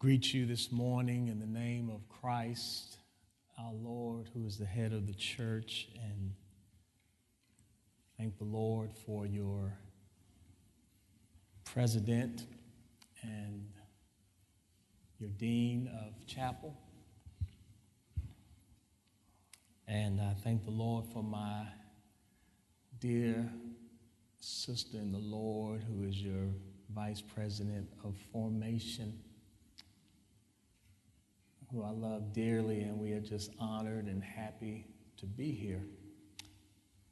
greet you this morning in the name of Christ, our Lord, who is the head of the church, and thank the Lord for your president and your dean of chapel. And I thank the Lord for my dear sister in the Lord, who is your vice president of formation, who I love dearly, and we are just honored and happy to be here.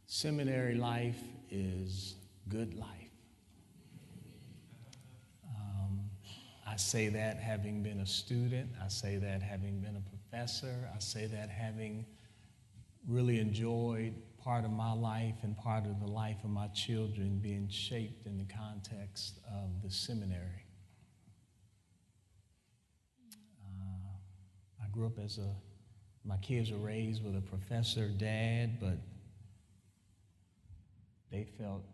Seminary life is good life. Um, I say that having been a student, I say that having been a professor, I say that having really enjoyed part of my life and part of the life of my children being shaped in the context of the seminary. Uh, I grew up as a, my kids were raised with a professor dad, but they felt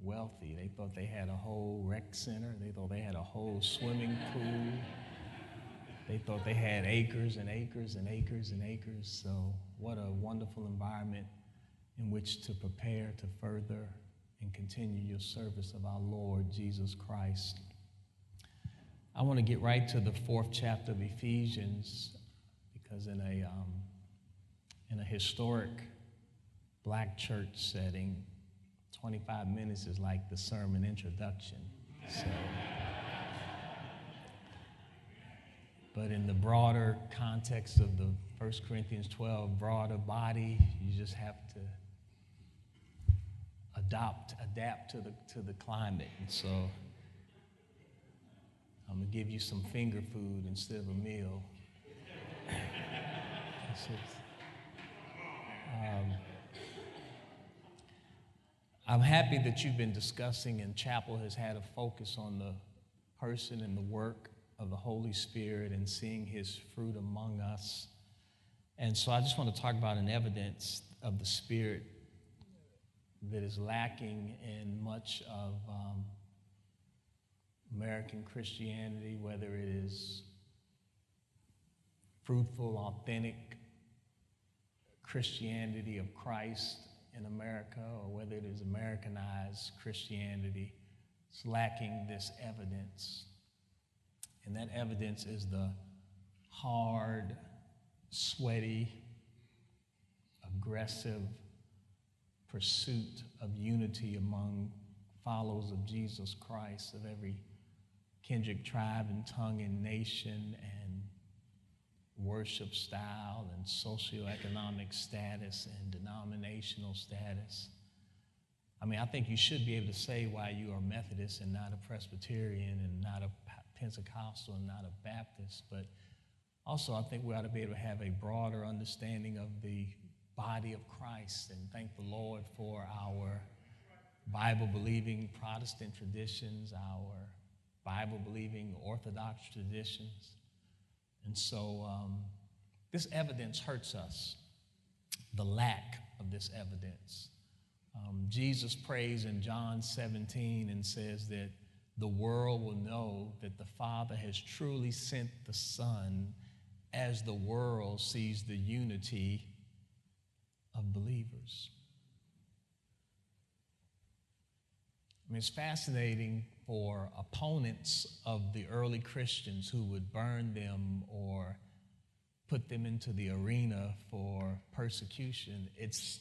wealthy. They thought they had a whole rec center, they thought they had a whole swimming pool. They thought they had acres and acres and acres and acres. So, what a wonderful environment in which to prepare to further and continue your service of our Lord Jesus Christ. I want to get right to the fourth chapter of Ephesians because, in a, um, in a historic black church setting, 25 minutes is like the sermon introduction. So, but in the broader context of the 1 Corinthians 12 broader body, you just have to adopt, adapt to the, to the climate. And so I'm going to give you some finger food instead of a meal. Um, I'm happy that you've been discussing, and Chapel has had a focus on the person and the work of the Holy Spirit and seeing his fruit among us. And so I just want to talk about an evidence of the Spirit that is lacking in much of um, American Christianity, whether it is fruitful, authentic Christianity of Christ in America, or whether it is Americanized Christianity, it's lacking this evidence. And that evidence is the hard, sweaty, aggressive pursuit of unity among followers of Jesus Christ, of every kindred, tribe, and tongue and nation and worship style and socioeconomic status and denominational status. I mean, I think you should be able to say why you are Methodist and not a Presbyterian and not a Pentecostal and not a Baptist, but also I think we ought to be able to have a broader understanding of the body of Christ and thank the Lord for our Bible believing Protestant traditions, our Bible believing Orthodox traditions. And so um, this evidence hurts us, the lack of this evidence. Um, Jesus prays in John 17 and says that the world will know that the Father has truly sent the Son as the world sees the unity of believers. I mean, it's fascinating for opponents of the early Christians who would burn them or put them into the arena for persecution. It's,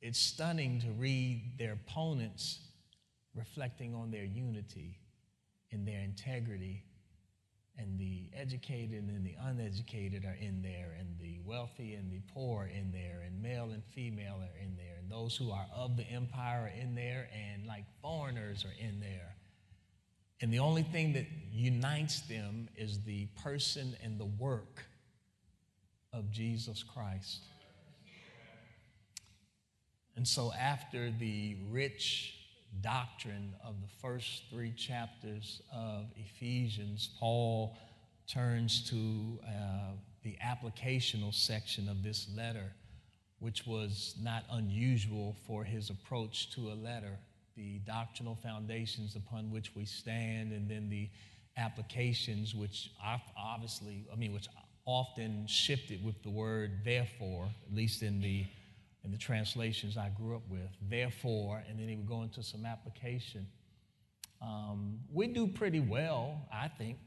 it's stunning to read their opponents reflecting on their unity and their integrity and the educated and the uneducated are in there, and the wealthy and the poor are in there, and male and female are in there, and those who are of the empire are in there, and like foreigners are in there. And the only thing that unites them is the person and the work of Jesus Christ. And so, after the rich doctrine of the first three chapters of Ephesians, Paul turns to uh, the applicational section of this letter, which was not unusual for his approach to a letter. The doctrinal foundations upon which we stand, and then the applications, which obviously, I mean, which often shifted with the word therefore, at least in the in the translations I grew up with. Therefore, and then he would go into some application. Um, we do pretty well, I think,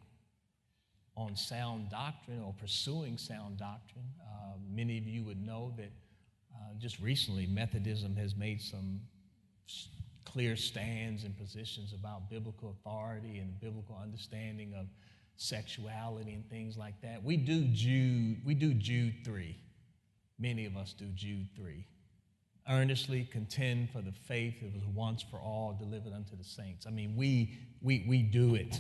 on sound doctrine or pursuing sound doctrine. Uh, many of you would know that uh, just recently Methodism has made some clear stands and positions about biblical authority and biblical understanding of sexuality and things like that. We do Jude, we do Jude 3. Many of us do Jude 3. Earnestly contend for the faith that was once for all delivered unto the saints. I mean, we we we do it.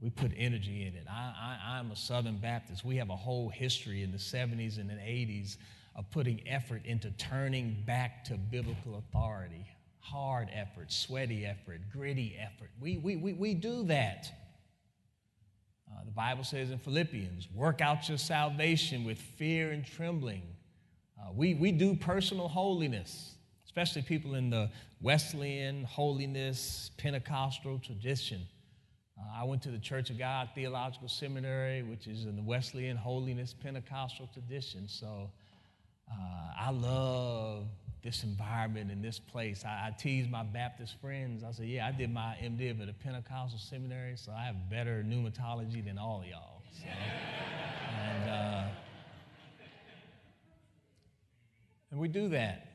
We put energy in it. I, I, I'm a Southern Baptist. We have a whole history in the 70s and the 80s of putting effort into turning back to biblical authority hard effort, sweaty effort, gritty effort. We, we, we, we do that. Uh, the Bible says in Philippians, work out your salvation with fear and trembling. Uh, we, we do personal holiness, especially people in the Wesleyan holiness, Pentecostal tradition. Uh, I went to the Church of God Theological Seminary, which is in the Wesleyan holiness, Pentecostal tradition. So uh, I love this environment in this place. I, I tease my Baptist friends. I say, yeah, I did my MDiv at a Pentecostal seminary, so I have better pneumatology than all y'all. So, and, uh, and we do that.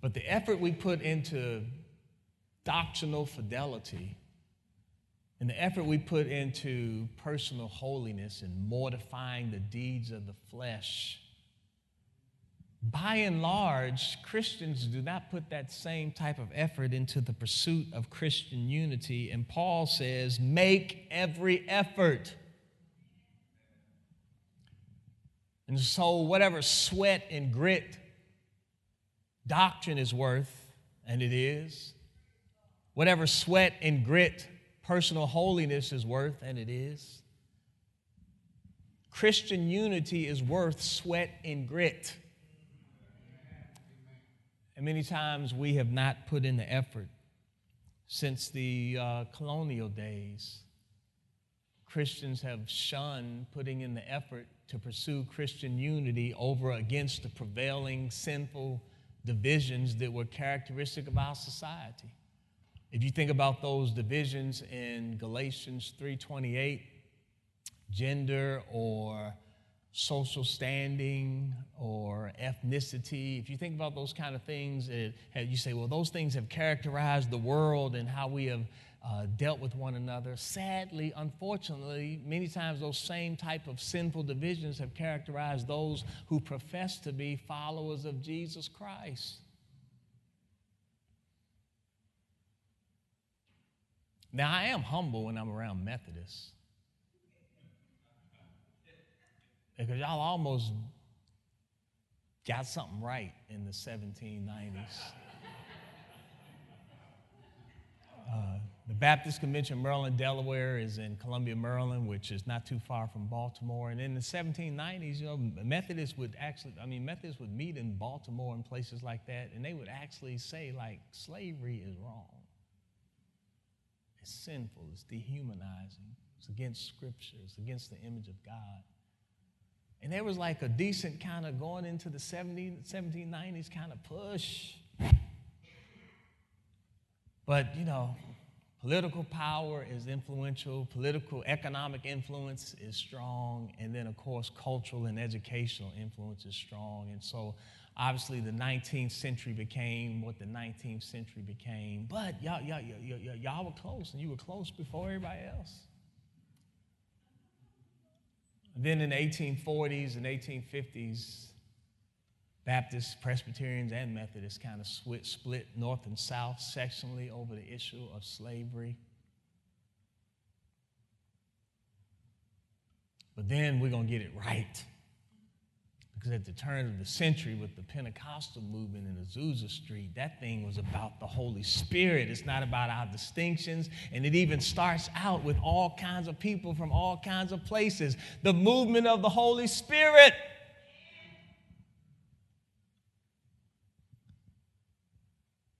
But the effort we put into doctrinal fidelity and the effort we put into personal holiness and mortifying the deeds of the flesh by and large, Christians do not put that same type of effort into the pursuit of Christian unity. And Paul says, make every effort. And so, whatever sweat and grit doctrine is worth, and it is, whatever sweat and grit personal holiness is worth, and it is, Christian unity is worth sweat and grit. And many times we have not put in the effort since the uh, colonial days. Christians have shunned putting in the effort to pursue Christian unity over against the prevailing sinful divisions that were characteristic of our society. If you think about those divisions in Galatians 3:28, gender or social standing or ethnicity, if you think about those kind of things, it, you say, well, those things have characterized the world and how we have uh, dealt with one another. Sadly, unfortunately, many times those same type of sinful divisions have characterized those who profess to be followers of Jesus Christ. Now, I am humble when I'm around Methodists. Because y'all almost got something right in the 1790s. Uh, the Baptist Convention, Maryland, Delaware, is in Columbia, Maryland, which is not too far from Baltimore. And in the 1790s, you know, Methodists would actually, I mean, Methodists would meet in Baltimore and places like that, and they would actually say, like, slavery is wrong. It's sinful, it's dehumanizing, it's against Scripture, it's against the image of God. And there was like a decent kind of going into the 70, 1790s kind of push. But, you know, political power is influential, political, economic influence is strong, and then, of course, cultural and educational influence is strong. And so, obviously, the 19th century became what the 19th century became. But y'all, y'all, y'all, y'all were close, and you were close before everybody else. Then in the 1840s and 1850s, Baptists, Presbyterians, and Methodists kind of split, split north and south sectionally over the issue of slavery. But then we're going to get it right. Because at the turn of the century, with the Pentecostal movement in Azusa Street, that thing was about the Holy Spirit. It's not about our distinctions. And it even starts out with all kinds of people from all kinds of places. The movement of the Holy Spirit.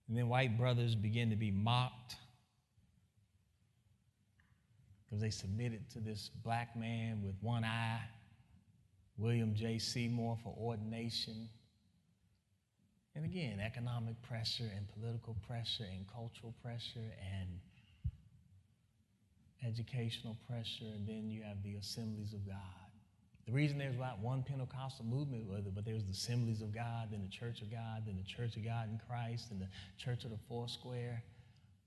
And then white brothers begin to be mocked because they submitted to this black man with one eye, William J. Seymour, for ordination. And again, economic pressure and political pressure and cultural pressure and educational pressure, and then you have the assemblies of God. The reason there's not one Pentecostal movement, but there's the assemblies of God, then the church of God, then the church of God in Christ, and the church of the Foursquare.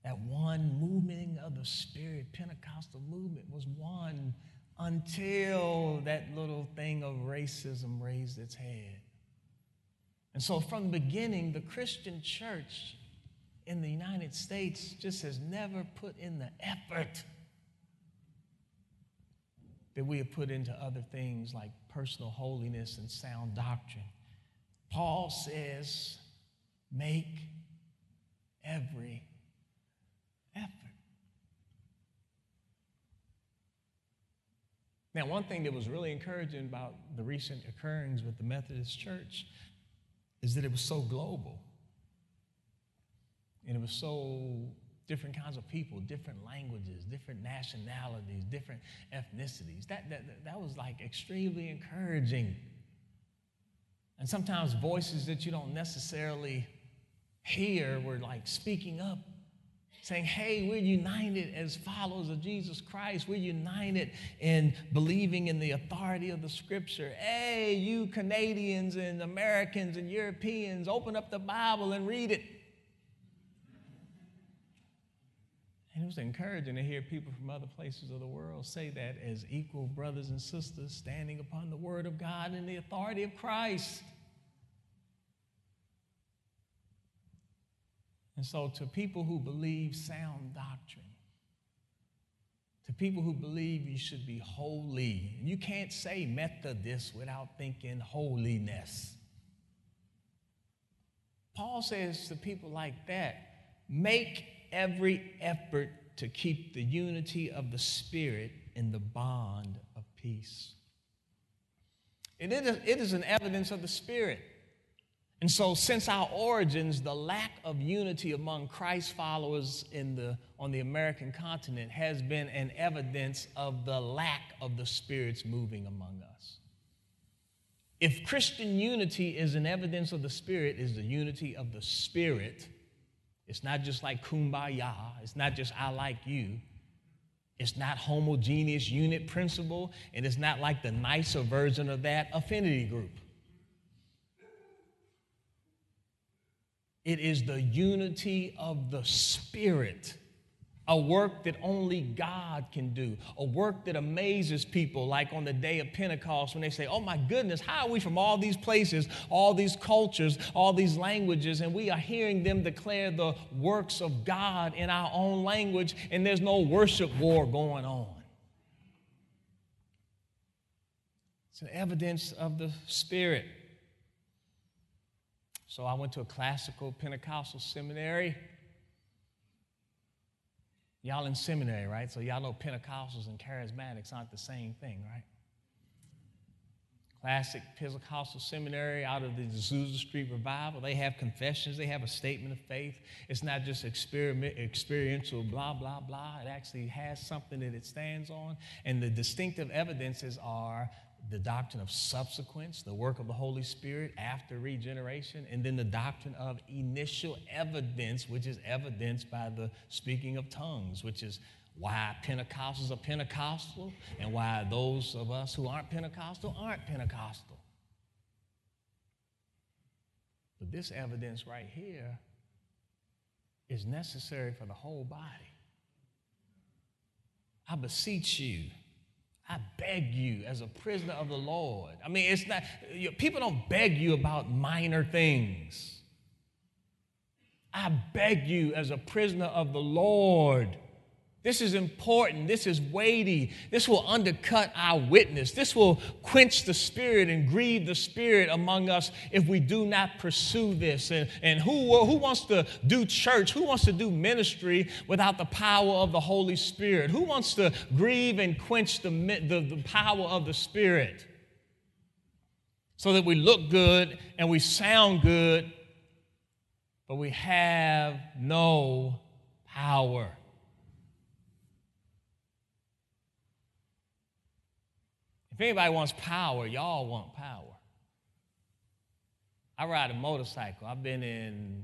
That one movement of the Spirit, Pentecostal movement, was one until that little thing of racism raised its head. And so, from the beginning, the Christian church in the United States just has never put in the effort that we have put into other things like personal holiness and sound doctrine. Paul says, make every effort. Now, one thing that was really encouraging about the recent occurrence with the Methodist Church is that it was so global. And it was so different kinds of people, different languages, different nationalities, different ethnicities. That, that, that was like extremely encouraging. And sometimes voices that you don't necessarily hear were like speaking up, saying, Hey, we're united as followers of Jesus Christ. We're united in believing in the authority of the scripture. Hey, you Canadians and Americans and Europeans, open up the Bible and read it. And it was encouraging to hear people from other places of the world say that as equal brothers and sisters standing upon the word of God and the authority of Christ. And so, to people who believe sound doctrine, to people who believe you should be holy, you can't say Methodist without thinking holiness. Paul says to people like that, make every effort to keep the unity of the Spirit in the bond of peace. It is, it is an evidence of the Spirit. And so, since our origins, the lack of unity among Christ followers in the, on the American continent has been an evidence of the lack of the Spirit's moving among us. If Christian unity is an evidence of the Spirit, is the unity of the Spirit, it's not just like kumbaya. It's not just I like you. It's not homogeneous unit principle, and it's not like the nicer version of that affinity group. It is the unity of the Spirit a work that only God can do, a work that amazes people, like on the day of Pentecost when they say, Oh my goodness, how are we from all these places, all these cultures, all these languages, and we are hearing them declare the works of God in our own language, and there's no worship war going on? It's an evidence of the Spirit. So I went to a classical Pentecostal seminary. Y'all in seminary, right? So y'all know Pentecostals and charismatics aren't the same thing, right? Classic Pentecostal seminary out of the Azusa Street Revival. They have confessions, they have a statement of faith. It's not just experiment, experiential, blah, blah, blah. It actually has something that it stands on. And the distinctive evidences are the doctrine of subsequence, the work of the Holy Spirit after regeneration, and then the doctrine of initial evidence, which is evidenced by the speaking of tongues, which is why Pentecostals are Pentecostal and why those of us who aren't Pentecostal aren't Pentecostal. But this evidence right here is necessary for the whole body. I beseech you I beg you as a prisoner of the Lord. I mean, it's not, you know, people don't beg you about minor things. I beg you as a prisoner of the Lord this is important. This is weighty. This will undercut our witness. This will quench the spirit and grieve the spirit among us if we do not pursue this. And, and who, who wants to do church? Who wants to do ministry without the power of the Holy Spirit? Who wants to grieve and quench the, the, the power of the Spirit? So that we look good and we sound good, but we have no power. If anybody wants power, y'all want power. I ride a motorcycle. I've been in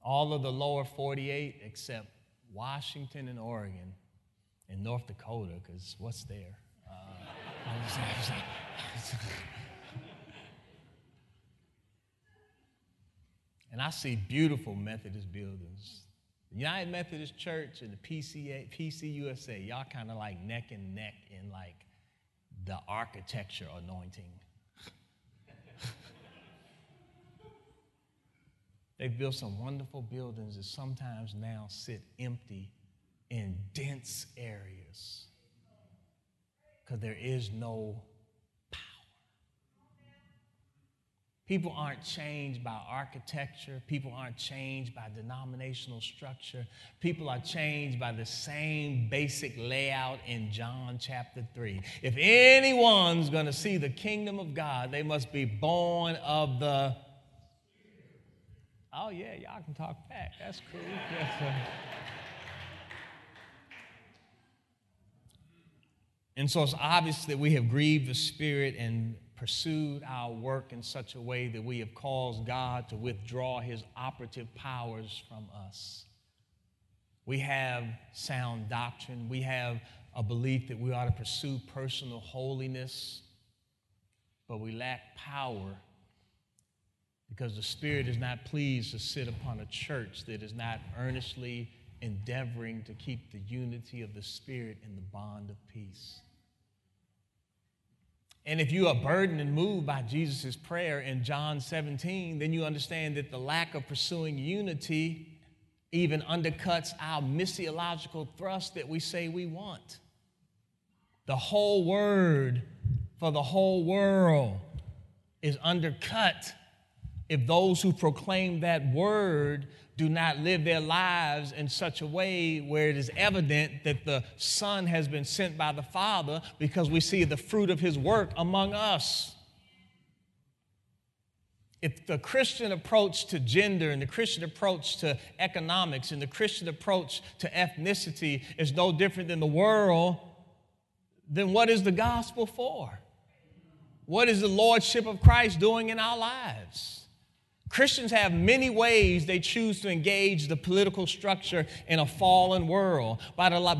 all of the lower 48 except Washington and Oregon and North Dakota, because what's there? Uh, and I see beautiful Methodist buildings. The United Methodist Church and the PCA, PCUSA, y'all kind of like neck and neck in like the architecture anointing. They've built some wonderful buildings that sometimes now sit empty in dense areas because there is no People aren't changed by architecture. People aren't changed by denominational structure. People are changed by the same basic layout in John chapter 3. If anyone's going to see the kingdom of God, they must be born of the. Oh, yeah, y'all can talk back. That's cool. and so it's obvious that we have grieved the Spirit and pursued our work in such a way that we have caused God to withdraw his operative powers from us. We have sound doctrine. We have a belief that we ought to pursue personal holiness, but we lack power because the Spirit is not pleased to sit upon a church that is not earnestly endeavoring to keep the unity of the Spirit in the bond of peace. And if you are burdened and moved by Jesus' prayer in John 17, then you understand that the lack of pursuing unity even undercuts our missiological thrust that we say we want. The whole word for the whole world is undercut if those who proclaim that word do not live their lives in such a way where it is evident that the Son has been sent by the Father because we see the fruit of his work among us. If the Christian approach to gender and the Christian approach to economics and the Christian approach to ethnicity is no different than the world, then what is the gospel for? What is the Lordship of Christ doing in our lives? Christians have many ways they choose to engage the political structure in a fallen world. About, uh,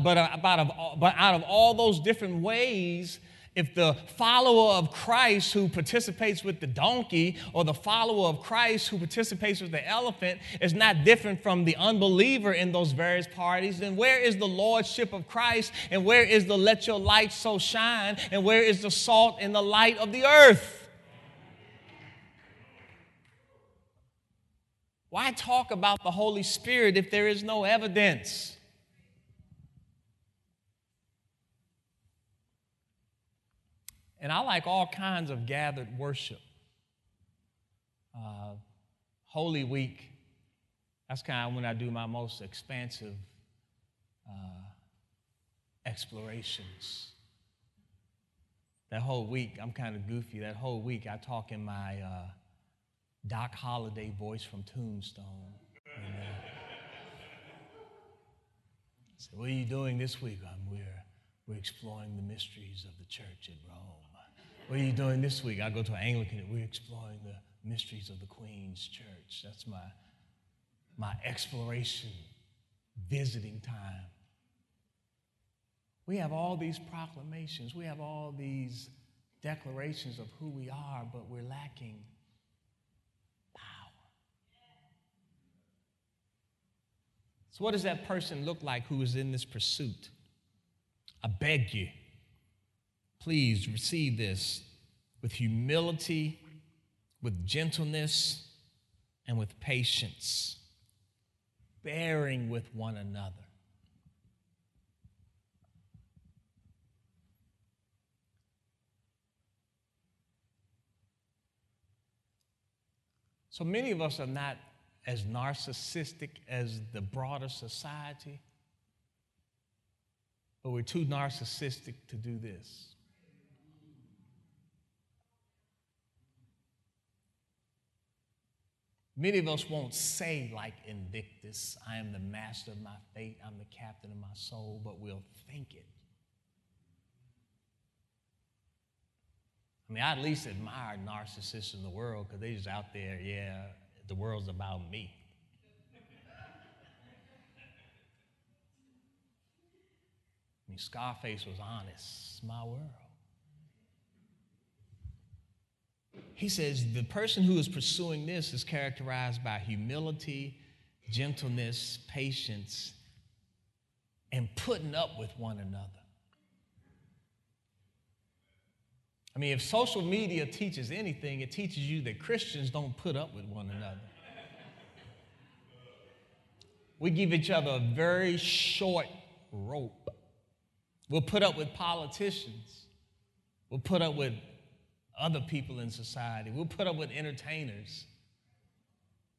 but out of all those different ways, if the follower of Christ who participates with the donkey or the follower of Christ who participates with the elephant is not different from the unbeliever in those various parties, then where is the lordship of Christ and where is the let your light so shine and where is the salt and the light of the earth? Why talk about the Holy Spirit if there is no evidence? And I like all kinds of gathered worship. Uh, Holy Week, that's kind of when I do my most expansive uh, explorations. That whole week, I'm kind of goofy. That whole week, I talk in my. Uh, Doc Holliday voice from Tombstone. Uh, so what are you doing this week? Um, we're, we're exploring the mysteries of the church at Rome. What are you doing this week? I go to an Anglican. We're exploring the mysteries of the Queen's Church. That's my, my exploration, visiting time. We have all these proclamations. We have all these declarations of who we are, but we're lacking So, what does that person look like who is in this pursuit? I beg you, please receive this with humility, with gentleness, and with patience, bearing with one another. So many of us are not as narcissistic as the broader society, but we're too narcissistic to do this. Many of us won't say, like Invictus, I am the master of my fate, I'm the captain of my soul, but we'll think it. I mean, I at least admire narcissists in the world because they just out there, yeah, the world's about me. I mean, Scarface was honest. It's my world. He says the person who is pursuing this is characterized by humility, gentleness, patience, and putting up with one another. I mean, if social media teaches anything, it teaches you that Christians don't put up with one another. We give each other a very short rope. We'll put up with politicians. We'll put up with other people in society. We'll put up with entertainers.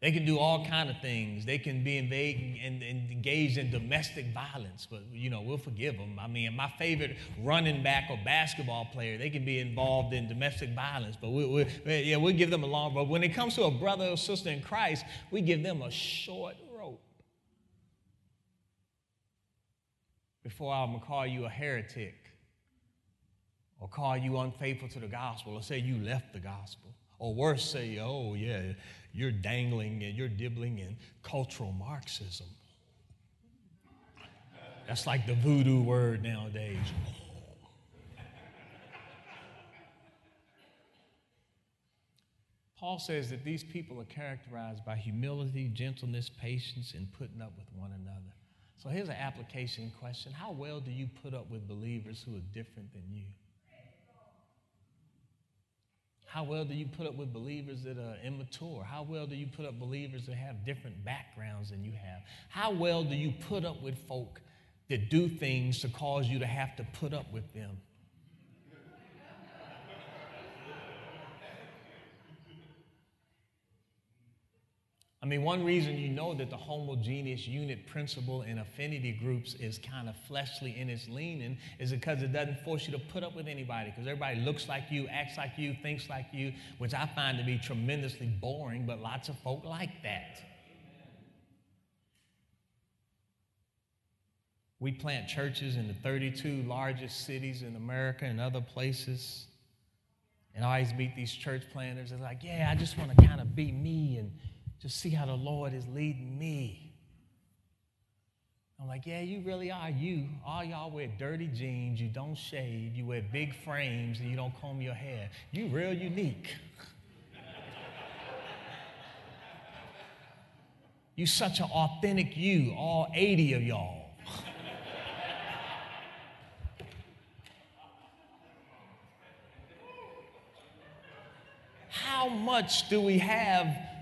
They can do all kind of things. They can be engaged in domestic violence, but you know we'll forgive them. I mean, my favorite running back or basketball player, they can be involved in domestic violence, but we, we, yeah, we'll give them a long. rope. when it comes to a brother or sister in Christ, we give them a short rope. Before I'm gonna call you a heretic, or call you unfaithful to the gospel, or say you left the gospel, or worse, say, oh yeah you're dangling and you're dibbling in cultural Marxism. That's like the voodoo word nowadays. Paul says that these people are characterized by humility, gentleness, patience, and putting up with one another. So here's an application question How well do you put up with believers who are different than you? How well do you put up with believers that are immature? How well do you put up believers that have different backgrounds than you have? How well do you put up with folk that do things to cause you to have to put up with them? I mean, one reason you know that the homogeneous unit principle in affinity groups is kind of fleshly in its leaning is because it doesn't force you to put up with anybody because everybody looks like you, acts like you, thinks like you, which I find to be tremendously boring, but lots of folk like that. We plant churches in the 32 largest cities in America and other places. And I always meet these church planters. They're like, yeah, I just want to kind of be me and to see how the Lord is leading me. I'm like, yeah, you really are you. All y'all wear dirty jeans, you don't shave, you wear big frames, and you don't comb your hair. You real unique. you such an authentic you, all 80 of y'all. How much do we have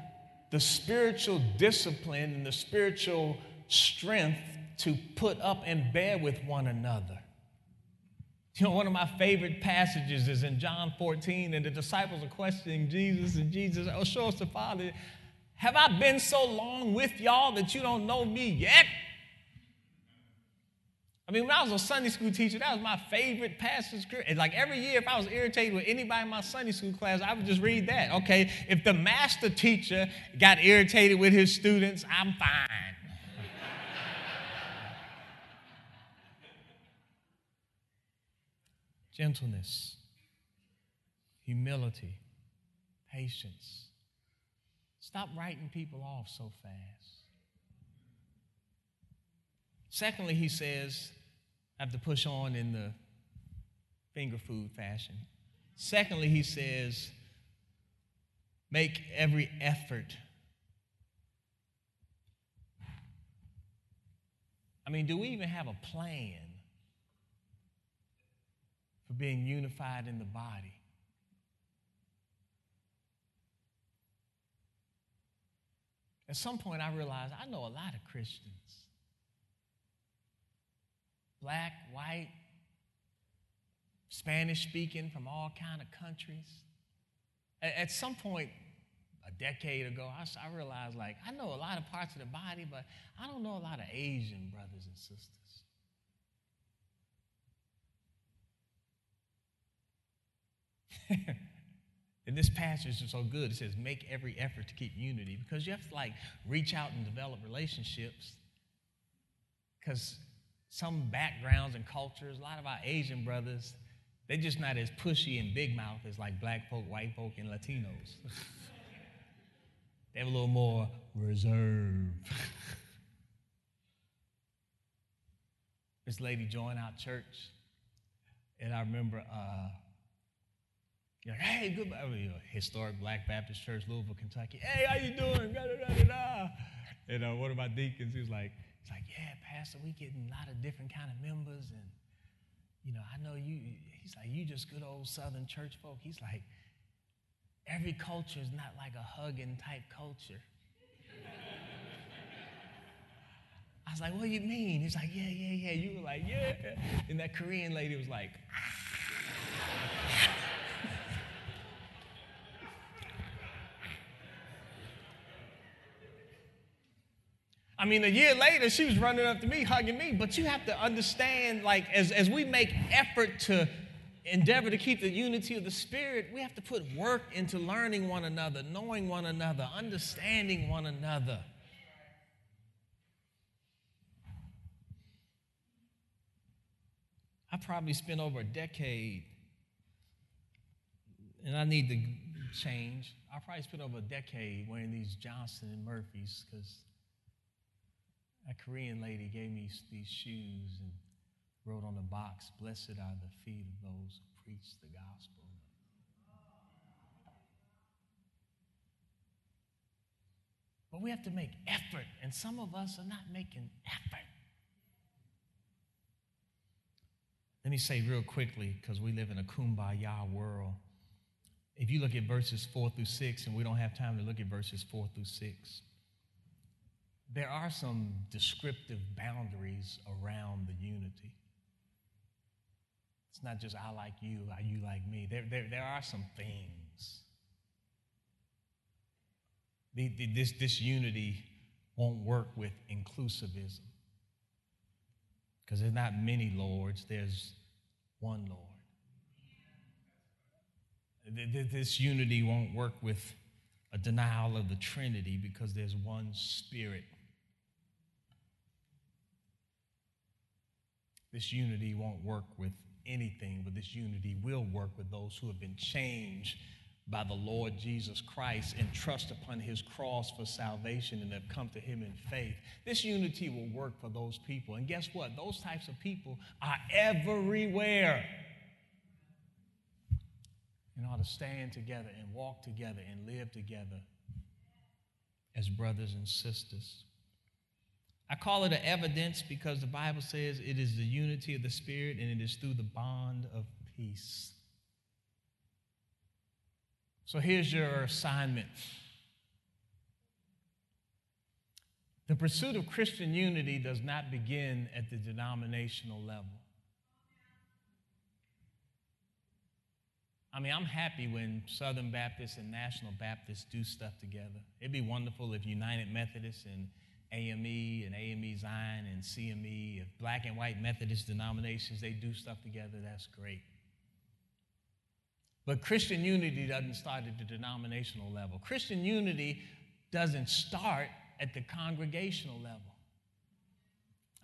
the spiritual discipline and the spiritual strength to put up and bear with one another. You know, one of my favorite passages is in John 14, and the disciples are questioning Jesus, and Jesus, oh, show us the Father. Have I been so long with y'all that you don't know me yet? I mean, when I was a Sunday school teacher, that was my favorite passage. And like every year, if I was irritated with anybody in my Sunday school class, I would just read that. Okay, if the master teacher got irritated with his students, I'm fine. Gentleness, humility, patience. Stop writing people off so fast. Secondly, he says, have to push on in the finger food fashion. Secondly, he says, make every effort. I mean, do we even have a plan for being unified in the body? At some point, I realized I know a lot of Christians black, white, Spanish speaking from all kind of countries. At, some point, a decade ago, I realized like I know a lot of parts of the body, but I don't know a lot of Asian brothers and sisters. and this passage is so good. It says, make every effort to keep unity because you have to like reach out and develop relationships. Because some backgrounds and cultures, a lot of our Asian brothers, They're just not as pushy and big mouth as like black folk, white folk, and Latinos. they have a little more reserve. this lady joined our church, and I remember, uh, like, hey, good, historic Black Baptist Church, Louisville, Kentucky. Hey, how you doing? And uh, one of my deacons, he was like, he's like, yeah, Pastor, we getting a lot of different kind of members, and you know, I know you. He's like, you just good old Southern church folk. He's like, every culture is not like a hugging type culture. I was like, what do you mean? He's like, yeah, yeah, yeah. You were like, yeah. And that Korean lady was like, ah. I mean, a year later, she was running up to me, hugging me. But you have to understand, like, as, as we make effort to endeavor to keep the unity of the Spirit, we have to put work into learning one another, knowing one another, understanding one another. I probably spent over a decade, and I need to change. I probably spent over a decade wearing these Johnston and Murphys because a Korean lady gave me these shoes and wrote on the box, Blessed are the feet of those who preach the gospel. But we have to make effort, and some of us are not making effort. Let me say real quickly, because we live in a kumbaya world. If you look at verses 4 through 6, and we don't have time to look at verses 4 through 6, there are some descriptive boundaries around the unity. It's not just I like you, you like me. There, there, there are some things. The, the, this, this unity won't work with inclusivism. Because there's not many lords, there's one Lord. This unity won't work with a denial of the Trinity because there's one Spirit. This unity won't work with anything, but this unity will work with those who have been changed by the Lord Jesus Christ and trust upon his cross for salvation and have come to him in faith. This unity will work for those people. And guess what? Those types of people are everywhere. And ought to stand together and walk together and live together as brothers and sisters. I call it an evidence because the Bible says it is the unity of the Spirit and it is through the bond of peace. So here's your assignment. The pursuit of Christian unity does not begin at the denominational level. I mean, I'm happy when Southern Baptists and National Baptists do stuff together. It'd be wonderful if United Methodists and AME and AME Zion and CME, if black and white Methodist denominations, they do stuff together, that's great. But Christian unity doesn't start at the denominational level. Christian unity doesn't start at the congregational level.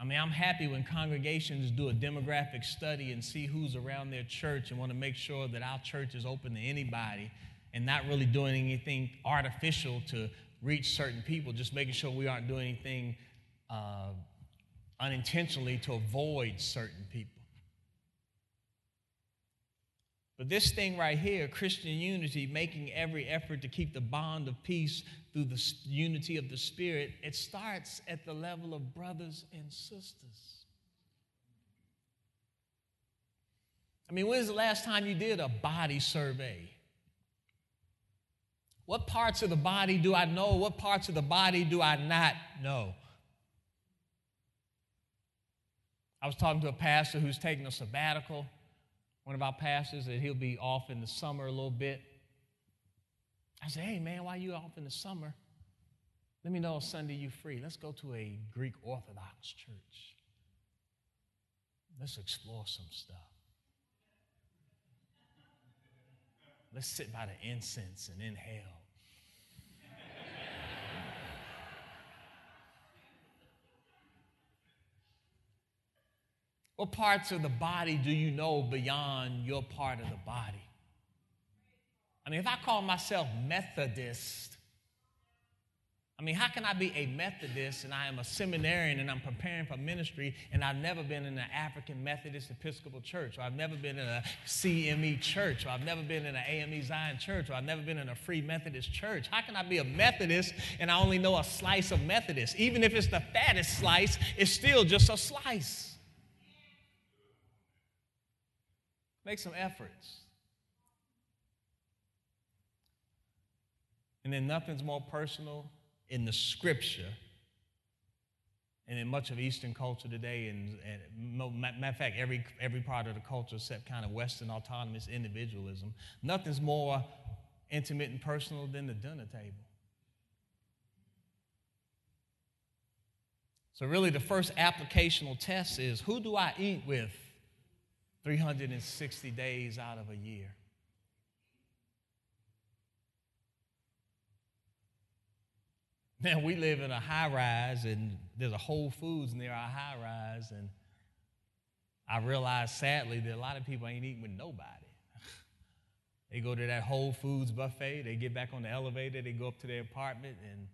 I mean, I'm happy when congregations do a demographic study and see who's around their church and want to make sure that our church is open to anybody and not really doing anything artificial to reach certain people, just making sure we aren't doing anything uh, unintentionally to avoid certain people. But this thing right here, Christian unity, making every effort to keep the bond of peace through the unity of the Spirit, it starts at the level of brothers and sisters. I mean, when's the last time you did a body survey? What parts of the body do I know? What parts of the body do I not know? I was talking to a pastor who's taking a sabbatical, one of our pastors, that he'll be off in the summer a little bit. I said, Hey, man, why are you off in the summer? Let me know Sunday you're free. Let's go to a Greek Orthodox church. Let's explore some stuff. Let's sit by the incense and inhale. What parts of the body do you know beyond your part of the body? I mean, if I call myself Methodist, I mean, how can I be a Methodist and I am a seminarian and I'm preparing for ministry and I've never been in an African Methodist Episcopal church or I've never been in a CME church or I've never been in an AME Zion church or I've never been in a Free Methodist church? How can I be a Methodist and I only know a slice of Methodist? Even if it's the fattest slice, it's still just a slice. Make some efforts. And then nothing's more personal in the scripture and in much of Eastern culture today, and, and matter of fact, every, every part of the culture except kind of Western autonomous individualism, nothing's more intimate and personal than the dinner table. So, really, the first applicational test is who do I eat with 360 days out of a year? Man, we live in a high rise, and there's a Whole Foods near our high rise, and I realize sadly that a lot of people ain't eating with nobody. they go to that Whole Foods buffet, they get back on the elevator, they go up to their apartment, and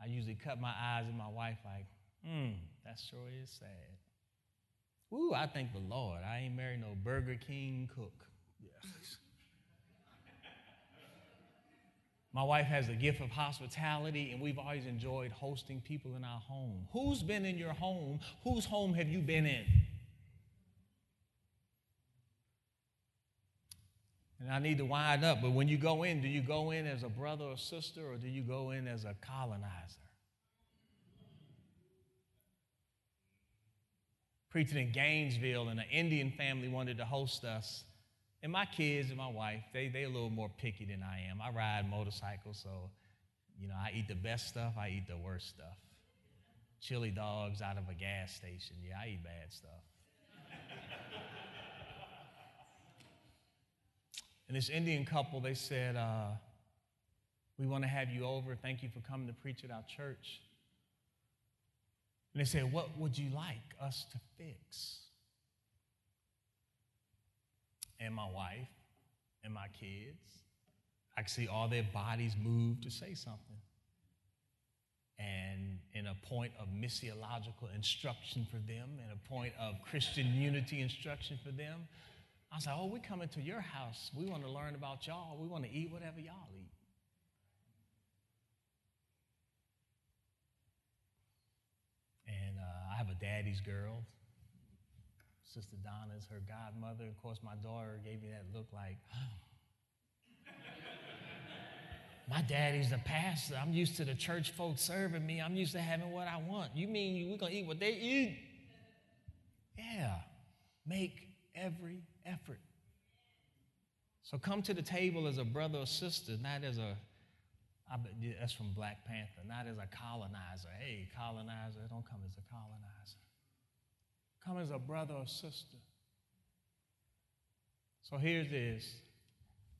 I usually cut my eyes at my wife like, hmm, that sure is sad. Ooh, I thank the Lord. I ain't married no Burger King cook. Yeah. My wife has a gift of hospitality, and we've always enjoyed hosting people in our home. Who's been in your home? Whose home have you been in? And I need to wind up, but when you go in, do you go in as a brother or sister, or do you go in as a colonizer? Preaching in Gainesville, and an Indian family wanted to host us. And my kids and my wife, they they a little more picky than I am. I ride motorcycles, so you know, I eat the best stuff, I eat the worst stuff. Chili dogs out of a gas station. Yeah, I eat bad stuff. and this Indian couple, they said, uh, We want to have you over. Thank you for coming to preach at our church. And they said, What would you like us to fix? and my wife and my kids. I could see all their bodies move to say something. And in a point of missiological instruction for them, and a point of Christian unity instruction for them, I was like, oh, we're coming to your house. We want to learn about y'all. We want to eat whatever y'all eat. And uh, I have a daddy's girl. Sister Donna is her godmother. Of course, my daughter gave me that look like, my daddy's the pastor. I'm used to the church folks serving me. I'm used to having what I want. You mean we're going to eat what they eat? Yeah. Make every effort. So come to the table as a brother or sister, not as a, That's from Black Panther, not as a colonizer. Hey, colonizer, don't come as a colonizer. Come as a brother or sister. So here's this.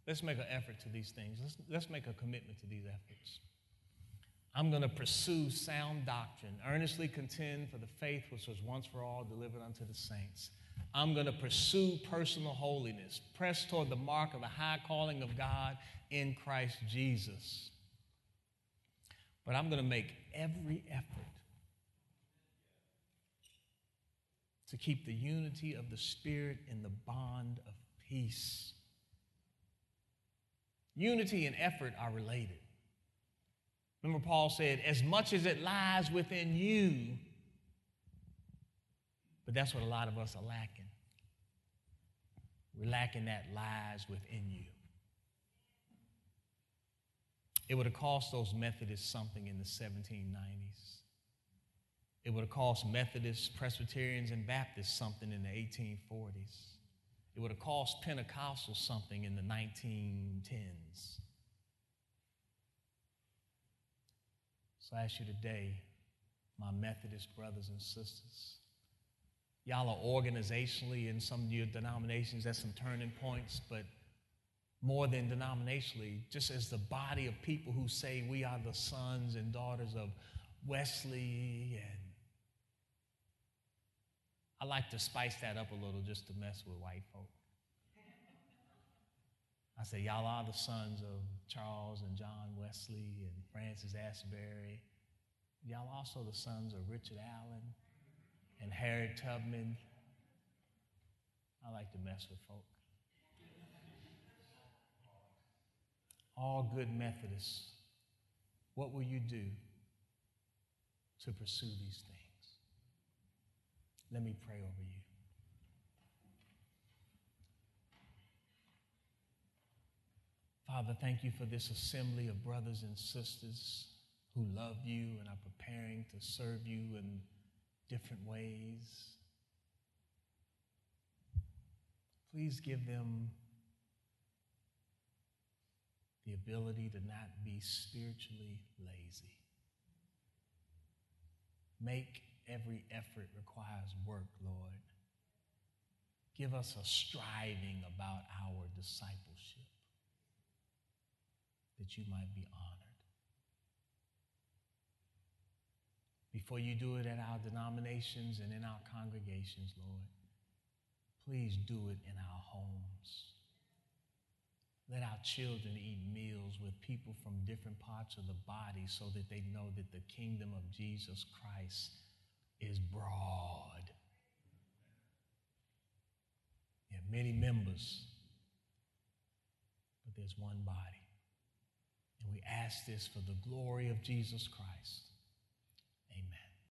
Let's make an effort to these things. Let's, let's make a commitment to these efforts. I'm going to pursue sound doctrine, earnestly contend for the faith which was once for all delivered unto the saints. I'm going to pursue personal holiness, press toward the mark of the high calling of God in Christ Jesus. But I'm going to make every effort to keep the unity of the Spirit in the bond of peace. Unity and effort are related. Remember, Paul said, as much as it lies within you, but that's what a lot of us are lacking. We're lacking that lies within you. It would have cost those Methodists something in the 1790s. It would have cost Methodists, Presbyterians, and Baptists something in the 1840s. It would have cost Pentecostals something in the 1910s. So I ask you today, my Methodist brothers and sisters, y'all are organizationally in some of your denominations at some turning points, but more than denominationally, just as the body of people who say we are the sons and daughters of Wesley and I like to spice that up a little just to mess with white folk. I said, Y'all are the sons of Charles and John Wesley and Francis Asbury. Y'all also the sons of Richard Allen and Harriet Tubman. I like to mess with folk. All good Methodists, what will you do to pursue these things? Let me pray over you. Father, thank you for this assembly of brothers and sisters who love you and are preparing to serve you in different ways. Please give them the ability to not be spiritually lazy. Make every effort requires work, Lord. Give us a striving about our discipleship that you might be honored. Before you do it at our denominations and in our congregations, Lord, please do it in our homes. Let our children eat meals with people from different parts of the body so that they know that the kingdom of Jesus Christ is broad. There are many members, but there's one body. And we ask this for the glory of Jesus Christ. Amen.